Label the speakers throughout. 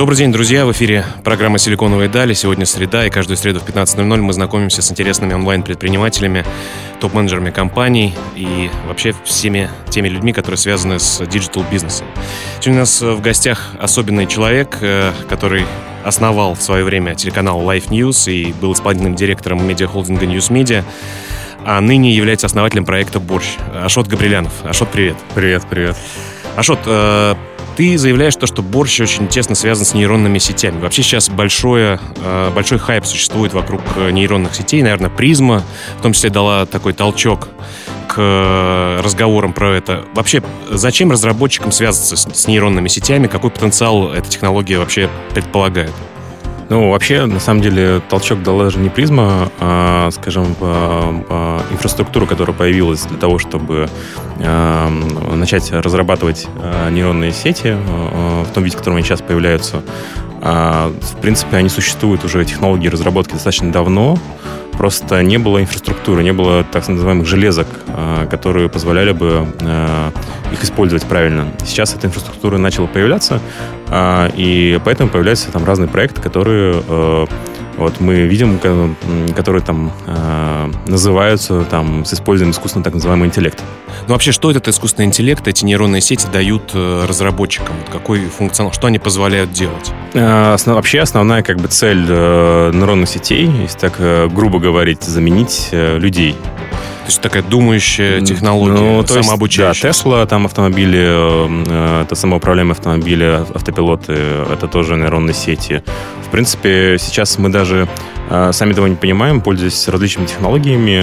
Speaker 1: Добрый день, друзья! В эфире программа «Силиконовые дали». Сегодня среда, и каждую среду в 15.00 мы знакомимся с интересными онлайн-предпринимателями, топ-менеджерами компаний и вообще всеми теми людьми, которые связаны с digital-бизнесом. Сегодня у нас в гостях особенный человек, э, который основал в свое время телеканал Life News и был исполнительным директором медиахолдинга News Media а ныне является основателем проекта «Борщ». Ашот Габрелянов. Ашот, привет.
Speaker 2: Привет, привет.
Speaker 1: Ашот, э, ты заявляешь то, что борщ очень тесно связан с нейронными сетями. Вообще сейчас большое, э, большой хайп существует вокруг э, нейронных сетей. Наверное, Prisma в том числе дала такой толчок к э, разговорам про это. Вообще, зачем разработчикам связываться с, с нейронными сетями? Какой потенциал эта технология вообще предполагает?
Speaker 2: Ну, вообще, на самом деле, толчок дала даже не призма, а, скажем, а, инфраструктура, которая появилась для того, чтобы а, начать разрабатывать а, нейронные сети в том виде, в котором они сейчас появляются. В принципе, они существуют уже, технологии разработки достаточно давно, просто не было инфраструктуры, не было так называемых железок, а, которые позволяли бы а, их использовать правильно. Сейчас эта инфраструктура начала появляться, а, и поэтому появляются там разные проекты, которые вот мы видим, которые там называются там с использованием искусственного так называемого интеллекта.
Speaker 1: Ну вообще, что этот искусственный интеллект, эти нейронные сети дают э, разработчикам? Какой функционал, что они позволяют делать?
Speaker 2: Основ, вообще основная как бы цель э, нейронных сетей, если так э, грубо говорить, заменить людей.
Speaker 1: То есть такая думающая технология, ну, то самообучающая.
Speaker 2: Есть, да, Tesla, там автомобили, это самоуправляемые автомобили, автопилоты, это тоже нейронные сети. В принципе, сейчас мы даже сами того не понимаем, пользуясь различными технологиями,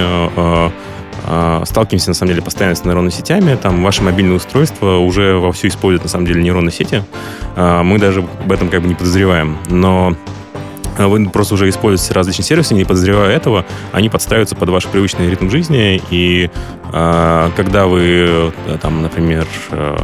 Speaker 2: а, сталкиваемся, на самом деле, постоянно с нейронными сетями. Там ваши мобильные устройства уже вовсю используют, на самом деле, нейронные сети. А, мы даже об этом как бы не подозреваем. Но вы просто уже используете различные сервисы, не подозревая этого, они подстраиваются под ваш привычный ритм жизни, и э, когда вы, там, например, э,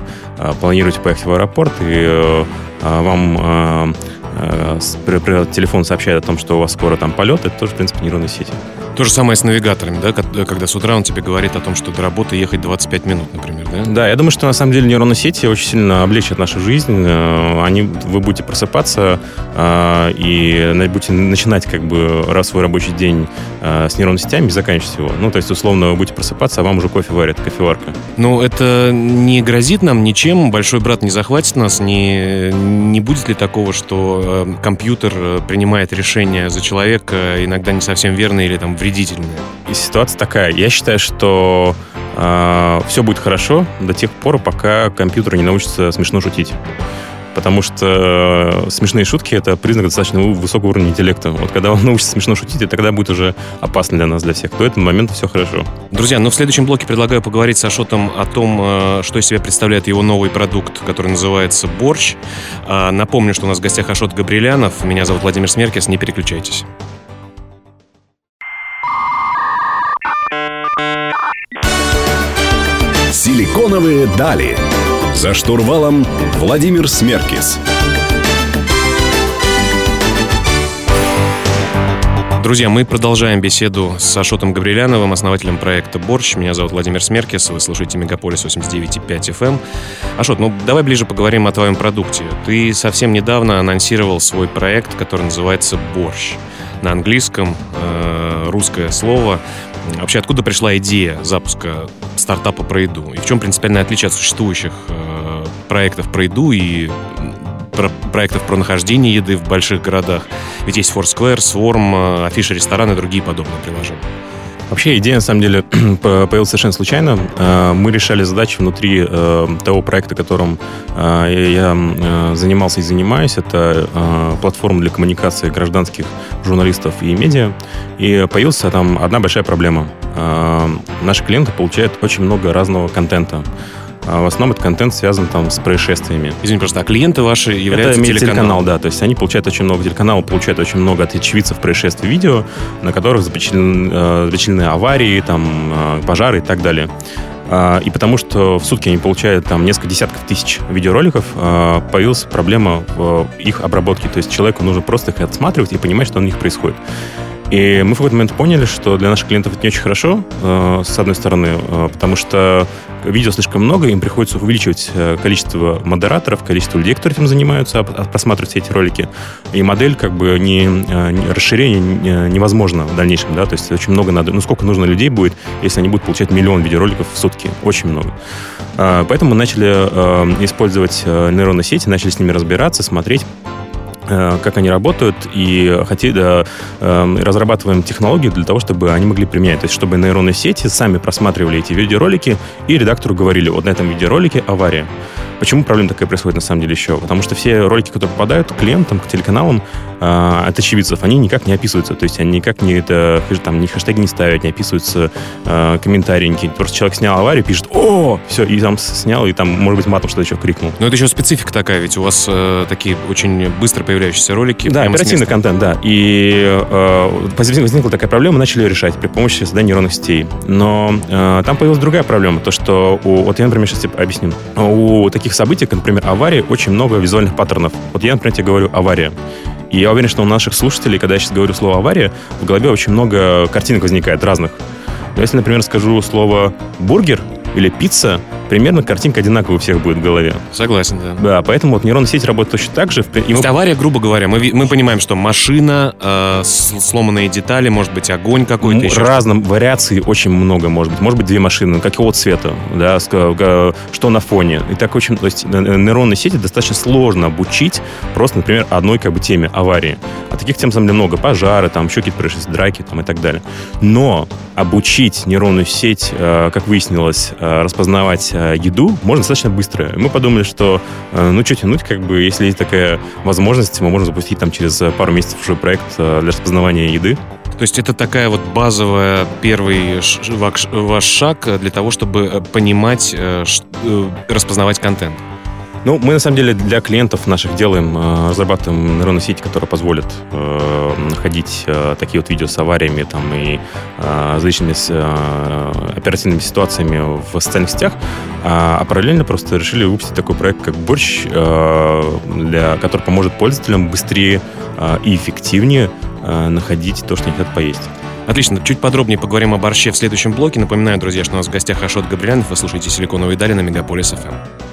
Speaker 2: планируете поехать в аэропорт, и э, вам э, э, телефон сообщает о том, что у вас скоро там полет, это тоже, в принципе, нейронные сети.
Speaker 1: То же самое с навигаторами, да, когда с утра он тебе говорит о том, что до работы ехать 25 минут, например, да?
Speaker 2: Да, я думаю, что на самом деле нейронные сети очень сильно облегчат нашу жизнь. Э, они, вы будете просыпаться э, и будете начинать как бы раз свой рабочий день э, с нейронными сетями и заканчивать его. Ну, то есть, условно, вы будете просыпаться, а вам уже кофе варит, кофеварка.
Speaker 1: Ну, это не грозит нам ничем, большой брат не захватит нас, не, не будет ли такого, что компьютер принимает решение за человека, иногда не совсем верное или там вредительные.
Speaker 2: И ситуация такая. Я считаю, что э, а, все будет хорошо до тех пор, пока компьютер не научится смешно шутить. Потому что э, смешные шутки — это признак достаточно высокого уровня интеллекта. Вот когда он научится смешно шутить, и тогда будет уже опасно для нас, для всех. До этого момента все хорошо.
Speaker 1: Друзья, ну в следующем блоке предлагаю поговорить с Ашотом о том, э, что из себя представляет его новый продукт, который называется «Борщ». А, напомню, что у нас в гостях Ашот Габрилянов. Меня зовут Владимир Смеркис. Не переключайтесь.
Speaker 3: «Силиконовые дали». За штурвалом Владимир Смеркис.
Speaker 1: Друзья, мы продолжаем беседу с Ашотом Габриляновым, основателем проекта «Борщ». Меня зовут Владимир Смеркис, вы слушаете «Мегаполис 89.5 FM». Эм. Ашот, ну давай ближе поговорим о твоем продукте. Ты совсем недавно анонсировал свой проект, который называется «Борщ». На английском э, русское слово Вообще, откуда пришла идея запуска стартапа про еду? И в чем принципиальное отличие от существующих э, проектов про еду и про проектов про нахождение еды в больших городах? Ведь есть Foursquare, Swarm, Афиша ресторан и другие подобные приложения.
Speaker 2: Вообще идея, на самом деле, появилась совершенно случайно. Э, мы решали задачи внутри э, того проекта, которым э, я занимался и занимаюсь. Это платформа для коммуникации гражданских журналистов и медиа. И появилась там одна большая проблема. Наши клиенты получают очень много разного контента. А в основном этот контент связан там с происшествиями.
Speaker 1: Извините, просто, а клиенты ваши являются
Speaker 2: Это телеканал? телеканал, да. То есть они получают очень много, телеканал получают очень много от очевидцев происшествий видео, на которых запечатлены, э, запечатлены аварии, там, э, пожары и так далее. А, и потому что в сутки они получают там несколько десятков тысяч видеороликов, а, появилась проблема в их обработке. То есть человеку нужно просто их отсматривать и понимать, что у них происходит. И мы в какой-то момент поняли, что для наших клиентов это не очень хорошо, э, с одной стороны, э, потому что видео слишком много, им приходится увеличивать э, количество модераторов, количество людей, которые этим занимаются, а, а просматривать все эти ролики. И модель как бы не, не расширение невозможно в дальнейшем, да, то есть очень много надо, ну сколько нужно людей будет, если они будут получать миллион видеороликов в сутки, очень много. Поэтому мы начали использовать нейронные сети, начали с ними разбираться, смотреть, как они работают, и хотели, да, э, разрабатываем технологии для того, чтобы они могли применять. То есть, чтобы нейронные сети сами просматривали эти видеоролики и редактору говорили, вот на этом видеоролике авария. Почему проблема такая происходит на самом деле еще? Потому что все ролики, которые попадают к клиентам, к телеканалам э, от очевидцев, они никак не описываются. То есть они никак не, это, там, ни хэштеги не ставят, не описываются э, комментарии. Просто человек снял аварию, пишет «О!» Все, и там снял, и там, может быть, матом что-то еще крикнул.
Speaker 1: Но это еще специфика такая, ведь у вас э, такие очень быстро появляющиеся ролики.
Speaker 2: Да, оперативный контент, да. И э, возникла такая проблема, начали ее решать при помощи создания нейронных сетей. Но э, там появилась другая проблема, то, что у, вот я, например, сейчас тебе объясню. У таких событий, как, например, аварии, очень много визуальных паттернов. Вот я, например, тебе говорю «авария». И я уверен, что у наших слушателей, когда я сейчас говорю слово «авария», в голове очень много картинок возникает разных. Но если, например, скажу слово «бургер», или пицца, примерно картинка одинаковая у всех будет в голове.
Speaker 1: Согласен, да.
Speaker 2: Да, поэтому вот нейронная сеть работает точно так же. И
Speaker 1: мы... авария, грубо говоря, мы, мы понимаем, что машина, э, сломанные детали, может быть, огонь какой-то.
Speaker 2: Еще разным вариаций очень много может быть. Может быть, две машины, какого цвета, да, что на фоне. И так очень... То есть нейронные сети достаточно сложно обучить просто, например, одной как бы теме аварии. А таких тем, на самом деле, много. Пожары, там, еще какие-то происшествия, драки там, и так далее. Но обучить нейронную сеть, э, как выяснилось, э, распознавать э, еду можно достаточно быстро. Мы подумали, что ну что тянуть, как бы, если есть такая возможность, мы можем запустить там через пару месяцев уже проект для распознавания еды.
Speaker 1: То есть это такая вот базовая первый ваш шаг для того, чтобы понимать, распознавать контент.
Speaker 2: Ну, мы на самом деле для клиентов наших делаем, э, разрабатываем нейронные сети, которые позволят э, находить э, такие вот видео с авариями там, и э, различными э, оперативными ситуациями в социальных сетях, а, а параллельно просто решили выпустить такой проект, как Борщ, э, для, который поможет пользователям быстрее э, и эффективнее э, находить то, что они хотят поесть.
Speaker 1: Отлично. Чуть подробнее поговорим о борще в следующем блоке. Напоминаю, друзья, что у нас в гостях Ашот Габрилянов. Вы слушаете «Силиконовые дали» на Мегаполис ФМ.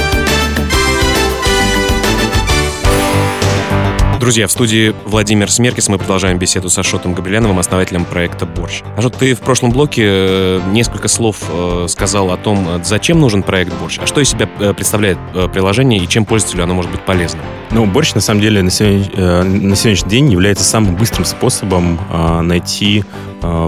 Speaker 1: Друзья, в студии Владимир Смеркис. Мы продолжаем беседу с Ашотом Габриляновым, основателем проекта «Борщ». Ашот, ты в прошлом блоке э, несколько слов э, сказал о том, зачем нужен проект «Борщ», а что из себя э, представляет приложение и чем пользователю оно может быть полезным?
Speaker 2: Ну, «Борщ» на самом деле на, сегодня, на сегодняшний день является самым быстрым способом найти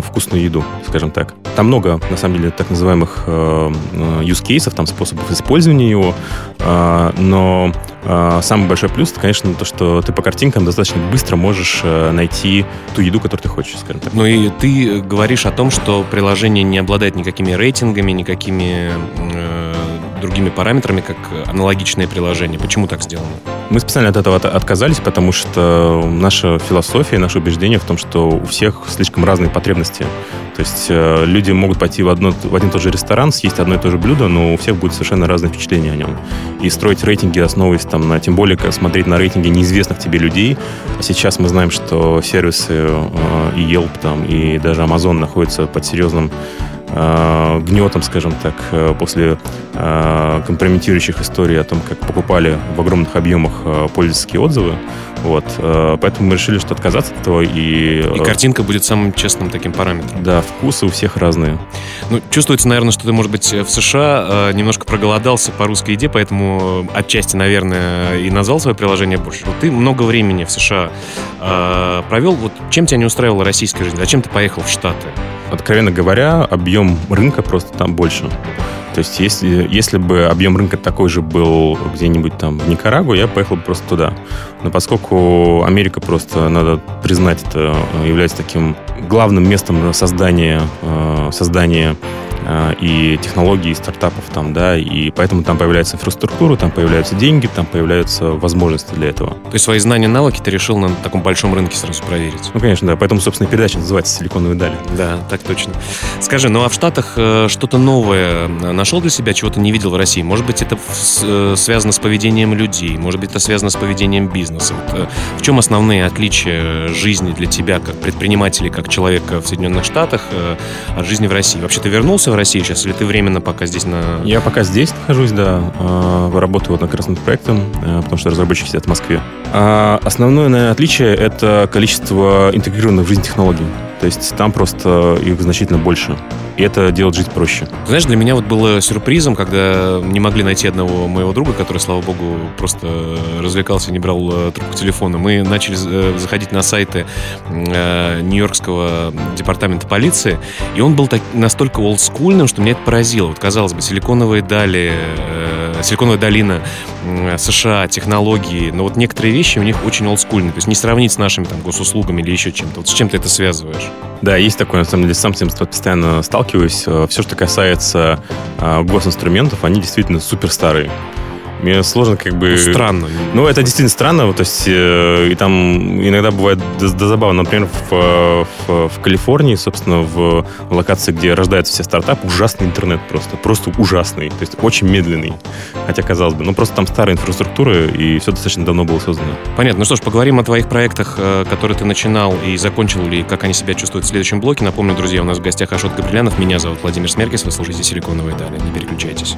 Speaker 2: вкусную еду, скажем так. Там много, на самом деле, так называемых use cases, там способов использования его, но самый большой плюс, это, конечно, то, что ты по картинкам достаточно быстро можешь э, найти ту еду, которую ты хочешь, скажем так.
Speaker 1: Ну и ты говоришь о том, что приложение не обладает никакими рейтингами, никакими э, другими параметрами, как аналогичные приложения. Почему так сделано?
Speaker 2: Мы специально от этого отказались, потому что наша философия, наше убеждение в том, что у всех слишком разные потребности. То есть э, люди могут пойти в, одно, в один и тот же ресторан, съесть одно и то же блюдо, но у всех будет совершенно разное впечатление о нем. И строить рейтинги, основываясь там на, тем более, смотреть на рейтинги неизвестных тебе людей. А сейчас мы знаем, что сервисы э, и Yelp там, и даже Amazon находятся под серьезным гнетом, скажем так, э, после э, компрометирующих историй о том, как покупали в огромных объемах э, пользовательские отзывы. Вот, э, поэтому мы решили, что отказаться от этого и...
Speaker 1: И э, картинка будет самым честным таким параметром.
Speaker 2: Да, вкусы у всех разные.
Speaker 1: Ну, чувствуется, наверное, что ты, может быть, в США э, немножко проголодался по русской еде, поэтому отчасти, наверное, и назвал свое приложение больше. Вот ты много времени в США провел. Вот чем тебя не устраивала российская жизнь? Зачем ты поехал в Штаты?
Speaker 2: Откровенно говоря, объем рынка просто там больше. То есть, если, если бы объем рынка такой же был где-нибудь там в Никарагу, я поехал бы просто туда. Но поскольку Америка просто, надо признать, это является таким главным местом создания, создания Э, и технологий, стартапов там, да, и поэтому там появляется инфраструктура, там появляются деньги, там появляются возможности для этого.
Speaker 1: То есть свои знания, навыки ты решил на таком большом рынке сразу проверить?
Speaker 2: Ну, конечно, да, поэтому, собственно, передача называется «Силиконовые дали».
Speaker 1: Да, так точно. Скажи, ну а в Штатах э, что-то новое нашел для себя, чего ты не видел в России? Может быть, это э, связано с поведением людей, может быть, это связано с поведением бизнеса. Вот, в чем основные отличия жизни для тебя как предпринимателя, как человека в Соединенных Штатах от жизни в России? Вообще ты вернулся в Россию сейчас, или ты временно пока здесь на...
Speaker 2: Я пока здесь нахожусь, да. А, работаю вот как раз над проектом, э, потому что разработчики сидят в Москве. А основное, наверное, отличие — это количество интегрированных в жизнь технологий. То есть там просто их значительно больше. И это делает жить проще.
Speaker 1: Знаешь, для меня вот было сюрпризом, когда не могли найти одного моего друга, который, слава богу, просто развлекался и не брал э, трубку телефона. Мы начали э, заходить на сайты э, Нью-Йоркского департамента полиции, и он был так, настолько олдскульным, что меня это поразило. Вот, казалось бы, силиконовые дали, силиконовая долина США, технологии, но вот некоторые вещи у них очень олдскульные. То есть не сравнить с нашими там госуслугами или еще чем-то. Вот с чем ты это связываешь?
Speaker 2: Да, есть такое, на самом деле, сам с этим постоянно сталкиваюсь. Все, что касается э, госинструментов, они действительно супер старые. Мне сложно как бы...
Speaker 1: Ну, странно.
Speaker 2: Ну, это действительно странно. То есть, э, и там иногда бывает до, до забавно. Например, в, в, в Калифорнии, собственно, в локации, где рождаются все стартапы, ужасный интернет просто. Просто ужасный. То есть, очень медленный. Хотя, казалось бы, ну, просто там старая инфраструктура, и все достаточно давно было создано.
Speaker 1: Понятно. Ну что ж, поговорим о твоих проектах, э, которые ты начинал и закончил, или как они себя чувствуют в следующем блоке. Напомню, друзья, у нас в гостях Ашот Габрилянов. Меня зовут Владимир Смеркис. Вы слушаете «Силиконовые дали». Не переключайтесь.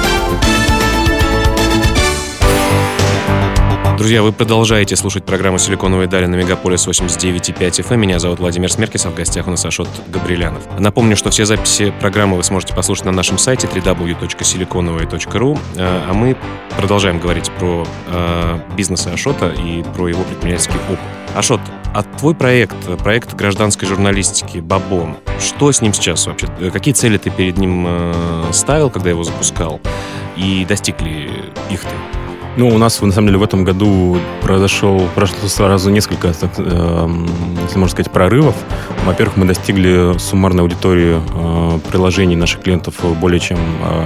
Speaker 1: Друзья, вы продолжаете слушать программу «Силиконовые дали» на Мегаполис 89.5 FM. Эм. Меня зовут Владимир Смеркис, а в гостях у нас Ашот Габрелянов. Напомню, что все записи программы вы сможете послушать на нашем сайте www.siliconovые.ru, а, а мы продолжаем говорить про э, бизнес Ашота и про его предпринимательский опыт. Ашот, а твой проект, проект гражданской журналистики «Бабом», что с ним сейчас вообще? Какие цели ты перед ним э, ставил, когда его запускал? И достиг ли их ты?
Speaker 2: Ну, у нас, на самом деле, в этом году произошел, прошло сразу несколько, так, э, если можно сказать, прорывов. Во-первых, мы достигли суммарной аудитории э, приложений наших клиентов более чем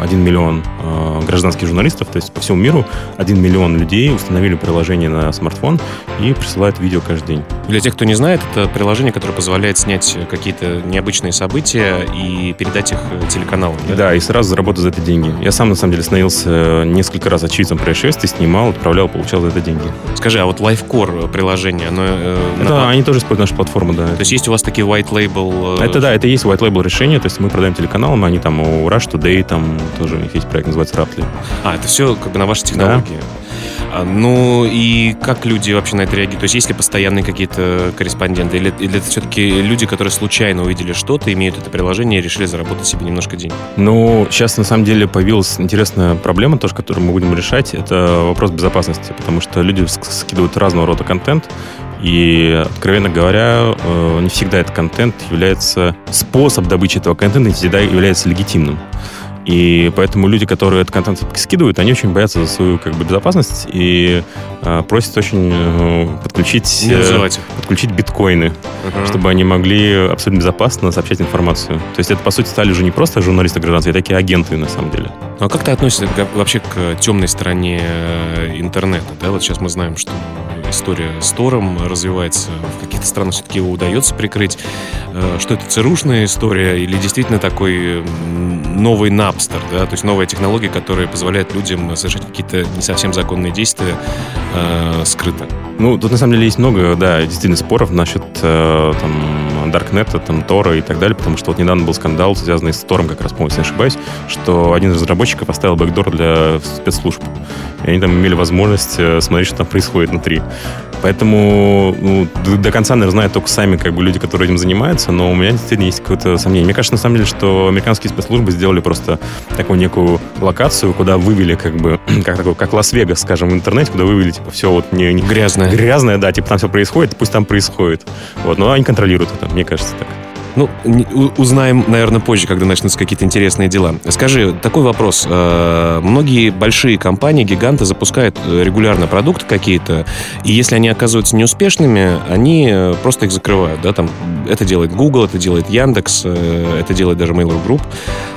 Speaker 2: 1 миллион э, гражданских журналистов, то есть по всему миру 1 миллион людей установили приложение на смартфон и присылают видео каждый день.
Speaker 1: Для тех, кто не знает, это приложение, которое позволяет снять какие-то необычные события и передать их телеканалам.
Speaker 2: Да, да и сразу заработать за это деньги. Я сам, на самом деле, становился несколько раз очевидцем происшествий, снимал, отправлял, получал за это деньги.
Speaker 1: Скажи, а вот LifeCore приложение, оно... Э,
Speaker 2: да, на... они тоже используют нашу платформу, да.
Speaker 1: То есть есть у вас такие white label...
Speaker 2: Э... Это да, это есть white label решение, то есть мы продаем телеканалам, они там у Rush Today, там тоже у них есть проект, называется Raptly.
Speaker 1: А, это все как бы на ваши технологии? Да. А, ну и как люди вообще на это реагируют? То есть есть ли постоянные какие-то корреспонденты? Или, или это все-таки люди, которые случайно увидели что-то, имеют это приложение и решили заработать себе немножко денег?
Speaker 2: Ну, сейчас на самом деле появилась интересная проблема, тоже, которую мы будем решать. Это вопрос безопасности, потому что люди скидывают разного рода контент, и, откровенно говоря, э, не всегда этот контент является... Способ добычи этого контента не всегда является легитимным. И поэтому люди, которые этот контент скидывают, они очень боятся за свою как бы, безопасность и э, просят очень э, подключить, э, подключить биткоины, uh-huh. чтобы они могли абсолютно безопасно сообщать информацию. То есть это, по сути, стали уже не просто журналисты гражданские, а такие агенты, на самом деле.
Speaker 1: Ну а как ты относишься вообще к темной стороне э, интернета? Да? Вот сейчас мы знаем, что история с Тором развивается. Каких-то странах все-таки его удается прикрыть. Э, что это, ЦРУшная история или действительно такой новый Напстер, да? То есть новая технология, которая позволяет людям совершать какие-то не совсем законные действия э, скрыто?
Speaker 2: Ну, тут на самом деле есть много, да, действительно споров насчет э, там, Даркнета, там, Тора и так далее, потому что вот недавно был скандал, связанный с Тором, как раз, по-моему, если не ошибаюсь, что один из разработчиков поставил бэкдор для спецслужб. И они там имели возможность э, смотреть, что там происходит внутри. Поэтому ну, до, до конца, наверное, знают только сами как бы люди, которые этим занимаются, но у меня действительно есть какое-то сомнение. Мне кажется, на самом деле, что американские спецслужбы сделали просто такую некую локацию, куда вывели как бы, как такой, как Лас-Вегас, скажем, в интернете, куда вывели, типа, все вот не, не...
Speaker 1: Грязное.
Speaker 2: Грязное, да, типа там все происходит, пусть там происходит. Вот, но они контролируют это, мне кажется так.
Speaker 1: Ну, узнаем, наверное, позже, когда начнутся какие-то интересные дела. Скажи, такой вопрос. Э, многие большие компании, гиганты запускают э, регулярно продукты какие-то, и если они оказываются неуспешными, они э, просто их закрывают. Да? Там, это делает Google, это делает Яндекс, это делает даже Mail.ru Group.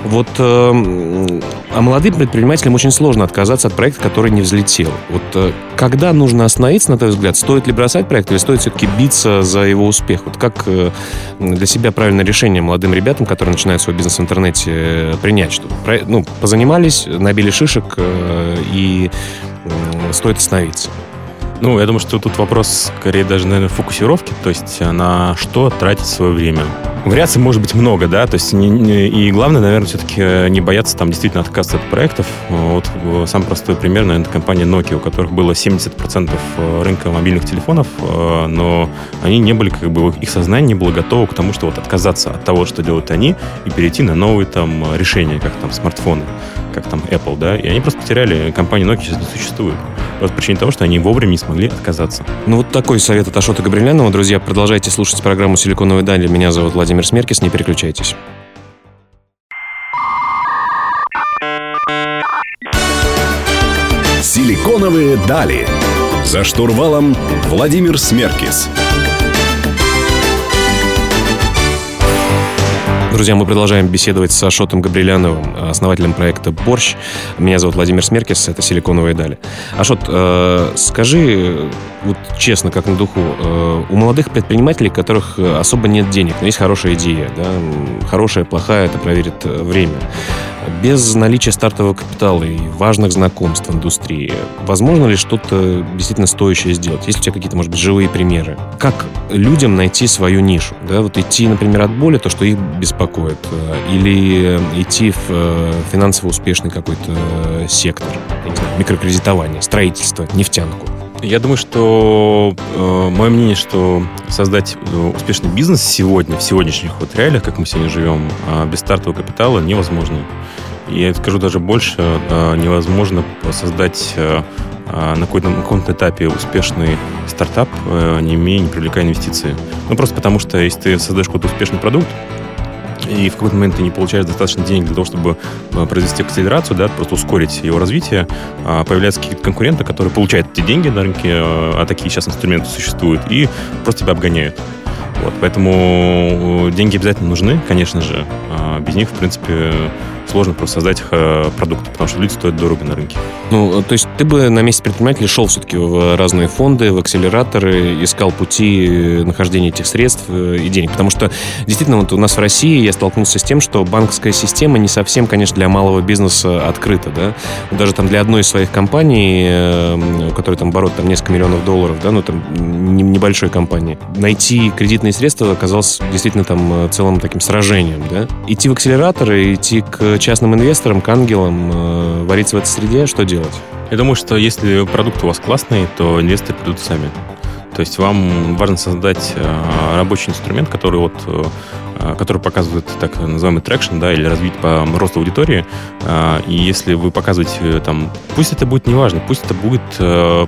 Speaker 1: Вот, а молодым предпринимателям очень сложно отказаться от проекта, который не взлетел. Вот когда нужно остановиться, на твой взгляд? Стоит ли бросать проект или стоит все-таки биться за его успех? Вот как для себя правильно правильное решение молодым ребятам, которые начинают свой бизнес в интернете, э, принять, что ну, позанимались, набили шишек э, и стоит остановиться.
Speaker 2: Ну, я думаю, что тут вопрос скорее даже, наверное, фокусировки, то есть на что тратить свое время. Вариаций может быть много, да, то есть не, не, и главное, наверное, все-таки э, не бояться там действительно отказаться от проектов. Вот э, самый простой пример, наверное, это компания Nokia, у которых было 70% э, рынка мобильных телефонов, но они не были, как бы, их сознание не было готово к тому, что вот отказаться от того, что делают они, и перейти на новые там решения, как там смартфоны, как там Apple, да, и они просто потеряли, компания Nokia сейчас не существует. Просто по причине того, что они вовремя не смогли отказаться.
Speaker 1: Ну вот такой совет от Ашота Габрилянова. Друзья, продолжайте слушать программу «Силиконовые дали». Меня зовут Владимир Владимир Смеркис, не переключайтесь.
Speaker 3: Силиконовые дали. За штурвалом Владимир Смеркис.
Speaker 1: Друзья, мы продолжаем беседовать с Ашотом Габриляновым, основателем проекта «Борщ». Меня зовут Владимир Смеркис, это «Силиконовые дали». Ашот, э, скажи, вот честно, как на духу, э, у молодых предпринимателей, у которых особо нет денег, но есть хорошая идея, да, хорошая, плохая, это проверит э, время. Без наличия стартового капитала и важных знакомств в индустрии, возможно ли что-то действительно стоящее сделать? Есть у тебя какие-то, может быть, живые примеры? Как людям найти свою нишу? Да, вот идти, например, от боли, то, что их беспокоит, э, или идти в э, финансово успешный какой-то сектор, я не знаю, микрокредитование, строительство, нефтянку.
Speaker 2: Я думаю, что э, мое мнение, что создать э, успешный бизнес сегодня, в сегодняшних вот реалиях, как мы сегодня живем, э, без стартового капитала невозможно. И я скажу даже больше, э, невозможно создать э, э на каком-то, на каком-то этапе успешный стартап, э, не имея, не привлекая инвестиции. Ну, просто потому что, если ты создаешь какой-то успешный продукт, и в какой-то момент ты не получаешь достаточно денег для того, чтобы э, произвести акселерацию, да, просто ускорить его развитие, а появляются какие-то конкуренты, которые получают эти деньги на рынке, э, а такие сейчас инструменты существуют, и просто тебя обгоняют. Вот, поэтому э, деньги обязательно нужны, конечно же. А без них, в принципе, сложно просто создать э, продукты, потому что люди стоят дорого на рынке.
Speaker 1: Ну, то есть ты бы на месте предпринимателя шел все-таки в разные фонды, в акселераторы, искал пути нахождения этих средств э, и денег. Потому что действительно вот у нас в России я столкнулся с тем, что банковская система не совсем, конечно, для малого бизнеса открыта. Да? Даже там для одной из своих компаний, э, у которой там оборот там несколько миллионов долларов, да, ну там небольшой компании, найти кредитные средства оказалось действительно там целым таким сражением. Да? Идти в акселераторы, идти к частным инвесторам, к ангелам, э, вариться в этой среде, что делать?
Speaker 2: Я думаю, что если продукт у вас классный, то инвесторы придут сами. То есть вам важно создать э, рабочий инструмент, который вот э, который показывает так называемый traction, да, или развить по росту аудитории. И если вы показываете там, пусть это будет неважно, пусть это будет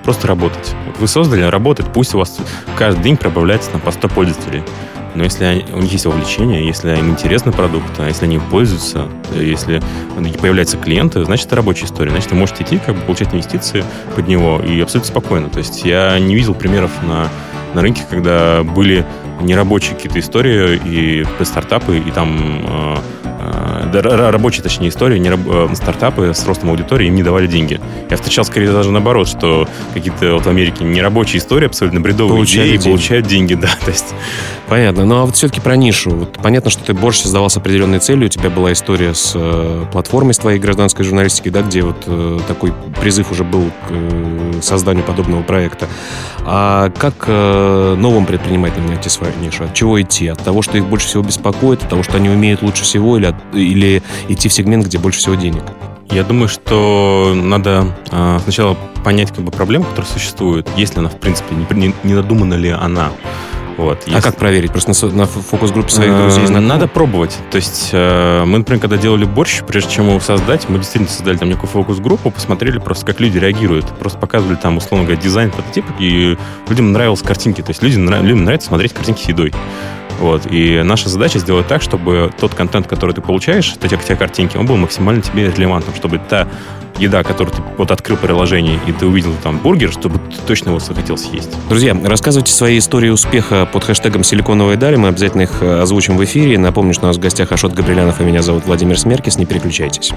Speaker 2: просто работать. вы создали, работает, пусть у вас каждый день прибавляется там, по 100 пользователей. Но если они, у них есть вовлечение, если им интересный продукт, а если они пользуются, если появляются клиенты, значит, это рабочая история. Значит, вы можете идти, как бы получать инвестиции под него и абсолютно спокойно. То есть я не видел примеров на, на рынке, когда были нерабочие какие-то истории и стартапы, и там э, Э, рабочие, точнее, истории, не раб, э, стартапы с ростом аудитории им не давали деньги. Я встречал скорее даже наоборот, что какие-то вот в Америке нерабочие истории, абсолютно бредовые Получали идеи, деньги. получают деньги, да. То есть...
Speaker 1: Понятно. Ну а вот все-таки про нишу. Вот понятно, что ты больше создавал с определенной целью. У тебя была история с э, платформой с твоей гражданской журналистики, да, где вот э, такой призыв уже был к э, созданию подобного проекта. А как э, новым предпринимателям найти свою нишу? От чего идти? От того, что их больше всего беспокоит, от того, что они умеют лучше всего, или, от, или идти в сегмент, где больше всего денег?
Speaker 2: Я думаю, что надо э, сначала понять как бы проблему, которая существует, если она, в принципе, не, не, не надумана ли она.
Speaker 1: Вот. А как проверить? Просто на, на фокус-группе своих друзей
Speaker 2: знакомых? Надо пробовать. То есть э, мы, например, когда делали борщ, прежде чем его создать, мы действительно создали там некую фокус-группу, посмотрели просто, как люди реагируют. Просто показывали там, условно говоря, дизайн прототипа, и людям нравились картинки. То есть людям, людям нравится смотреть картинки с едой. Вот. И наша задача сделать так, чтобы тот контент, который ты получаешь, эти, те картинки, он был максимально тебе релевантным, чтобы та еда, которую ты вот открыл приложение, и ты увидел там бургер, чтобы ты точно его захотел съесть.
Speaker 1: Друзья, рассказывайте свои истории успеха под хэштегом «Силиконовые дали». Мы обязательно их э, озвучим в эфире. Напомню, что у нас в гостях Ашот Габрилянов, и меня зовут Владимир Смеркис. Не переключайтесь.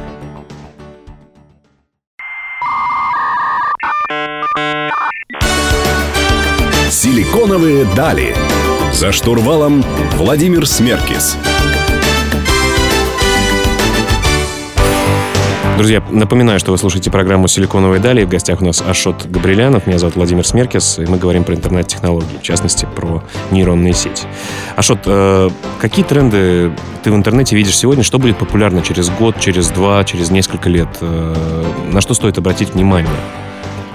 Speaker 3: «Силиконовые дали». За штурвалом Владимир Смеркис.
Speaker 1: Друзья, напоминаю, что вы слушаете программу «Силиконовые дали». В гостях у нас Ашот Габрилянов. Меня зовут Владимир Смеркис, и мы говорим про интернет-технологии, в частности, про нейронные сети. Ашот, э, какие тренды ты в интернете видишь сегодня? Что будет популярно через год, через два, через несколько лет? Э, на что стоит обратить внимание?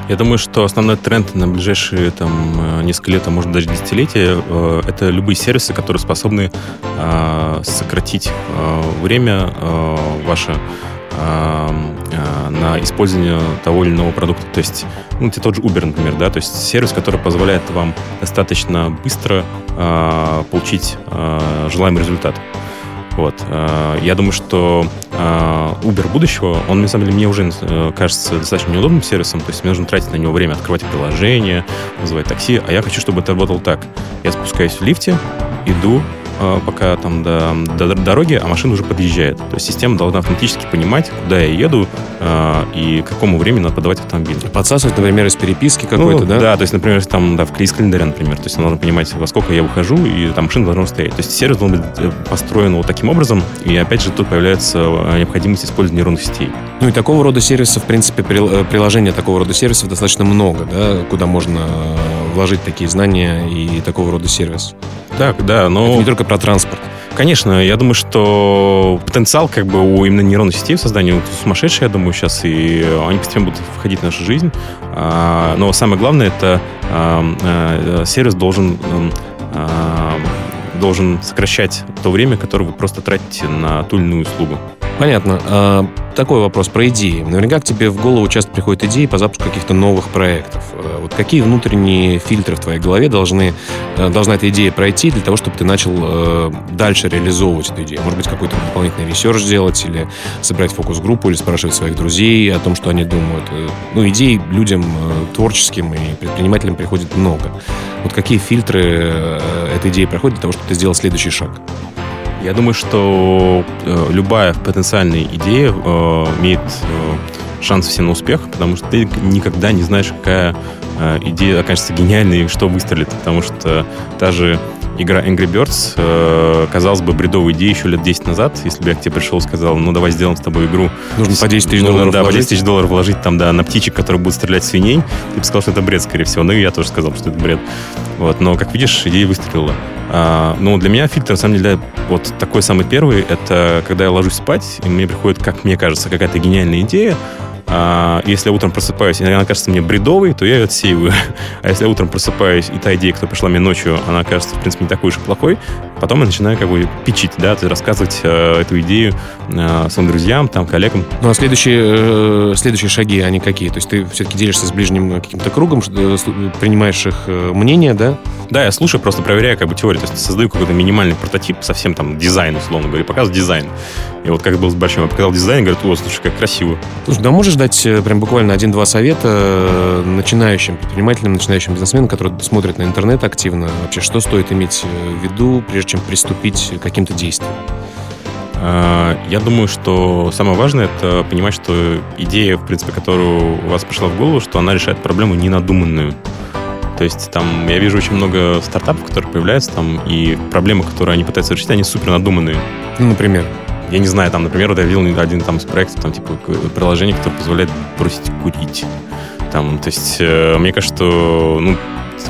Speaker 2: Я думаю, что основной тренд на ближайшие там, э, несколько лет, а может даже десятилетия, э, это любые сервисы, которые способны э, сократить время ваше на использование того или иного продукта. То есть, ну, тот же Uber, например, да, то есть сервис, который позволяет вам достаточно быстро получить желаемый результат. Вот. Я думаю, что Uber будущего, он, на самом деле, мне уже э, кажется достаточно неудобным сервисом, то есть мне нужно тратить на него время, открывать приложение, вызывать такси, а я хочу, чтобы это работало так. Я спускаюсь в лифте, иду, пока там до, до дороги, а машина уже подъезжает. То есть система должна автоматически понимать, куда я еду э, и к какому времени надо подавать автомобиль.
Speaker 1: Подсасывать, например, из переписки какой-то, ну, да?
Speaker 2: Да, то есть, например, там, да, в из календаря, например. То есть она должна понимать, во сколько я выхожу, и там машина должна стоять. То есть сервис должен быть э, построен вот таким образом, и опять же тут появляется э, необходимость использования нейронных сетей.
Speaker 1: Ну и такого рода сервисов, в принципе, приложения такого рода сервисов достаточно много, да, куда можно вложить такие знания и такого рода сервис.
Speaker 2: Так, да, но...
Speaker 1: Это не только про транспорт.
Speaker 2: Конечно, я думаю, что потенциал как бы у именно нейронных сетей в создании сумасшедший, я думаю, сейчас, и они постепенно будут входить в нашу жизнь. А, но самое главное, это а, сервис должен должен сокращать то время, которое вы просто тратите на ту или иную услугу.
Speaker 1: Понятно. А, такой вопрос про идеи. Наверняка к тебе в голову часто приходят идеи по запуску каких-то новых проектов. А, вот какие внутренние фильтры в твоей голове должны, а, должна эта идея пройти для того, чтобы ты начал а, дальше реализовывать эту идею? Может быть, какой-то дополнительный research сделать или собрать фокус-группу или спрашивать своих друзей о том, что они думают. Э, ну, идей людям э, творческим и предпринимателям приходит много. Вот какие фильтры э, этой идеи проходят для того, чтобы ты сделал следующий шаг?
Speaker 2: Я думаю, что э, любая потенциальная идея э, имеет э, шанс все на успех, потому что ты никогда не знаешь, какая идея окажется гениальной и что выстрелит. Потому что та же игра Angry Birds, э, казалось бы, бредовая идея еще лет 10 назад, если бы я к тебе пришел и сказал, ну, давай сделаем с тобой игру.
Speaker 1: Нужно по 10 тысяч долларов
Speaker 2: Да, по 10 тысяч долларов вложить там, да, на птичек, которые будут стрелять в свиней. Ты бы сказал, что это бред, скорее всего. Ну, и я тоже сказал, что это бред. Вот, но, как видишь, идея выстрелила. А, ну, для меня фильтр, на самом деле, вот такой самый первый, это когда я ложусь спать, и мне приходит, как мне кажется, какая-то гениальная идея, а если я утром просыпаюсь, и она кажется мне бредовой, то я ее отсеиваю. А если я утром просыпаюсь, и та идея, которая пришла мне ночью, она кажется, в принципе, не такой уж и плохой, потом я начинаю как бы печить, да, то есть рассказывать э, эту идею э, своим друзьям, там, коллегам.
Speaker 1: Ну, а следующие, э, следующие шаги, они какие? То есть ты все-таки делишься с ближним каким-то кругом, э, принимаешь их э, мнение, да?
Speaker 2: Да, я слушаю, просто проверяю как бы теорию, то есть создаю какой-то минимальный прототип, совсем там дизайн, условно говоря, показываю дизайн. И вот как был с большим, я показал дизайн, говорят, о, слушай, как красиво.
Speaker 1: Слушай, да можешь дать э, прям буквально один-два совета э, начинающим предпринимателям, начинающим бизнесменам, которые смотрят на интернет активно? Вообще, что стоит иметь э, в виду, прежде чем приступить к каким-то действиям?
Speaker 2: А, я думаю, что самое важное это понимать, что идея, в принципе, которую у вас пришла в голову, что она решает проблему ненадуманную. То есть там я вижу очень много стартапов, которые появляются там, и проблемы, которые они пытаются решить, они супер надуманные.
Speaker 1: Ну, например?
Speaker 2: Я не знаю, там, например, вот я видел один там из проектов, там, типа, приложение, которое позволяет бросить курить. Там, то есть, э, мне кажется, что, ну,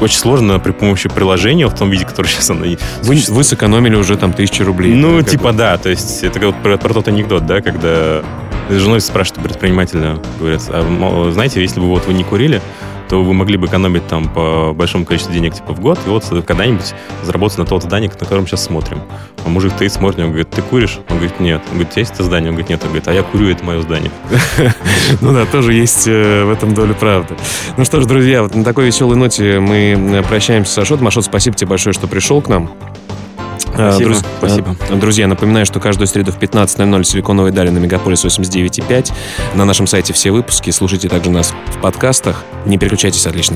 Speaker 2: очень сложно при помощи приложения в том виде, который сейчас оно
Speaker 1: Вы, вы сэкономили уже там тысячи рублей.
Speaker 2: Ну, типа, бы. да, то есть, это вот про, про тот анекдот, да, когда с женой спрашивают предпринимателя, говорят, а, знаете, если бы вот вы не курили, то вы могли бы экономить там по большому количеству денег типа в год, и вот когда-нибудь заработать на тот здание, на котором сейчас смотрим. А мужик стоит, смотрит, он говорит, ты куришь? Он говорит, нет. Он говорит, есть это здание? Он говорит, нет. Он говорит, а я курю, это мое здание.
Speaker 1: Ну да, тоже есть э, в этом доля правды. Ну что ж, друзья, вот на такой веселой ноте мы э, прощаемся с Ашотом. Ашот, спасибо тебе большое, что пришел к нам.
Speaker 2: Спасибо. Друз... Спасибо.
Speaker 1: Друзья, напоминаю, что каждую среду в 15.00 Силиконовой дали на Мегаполис 89.5. На нашем сайте все выпуски. Слушайте также нас в подкастах. Не переключайтесь, отличной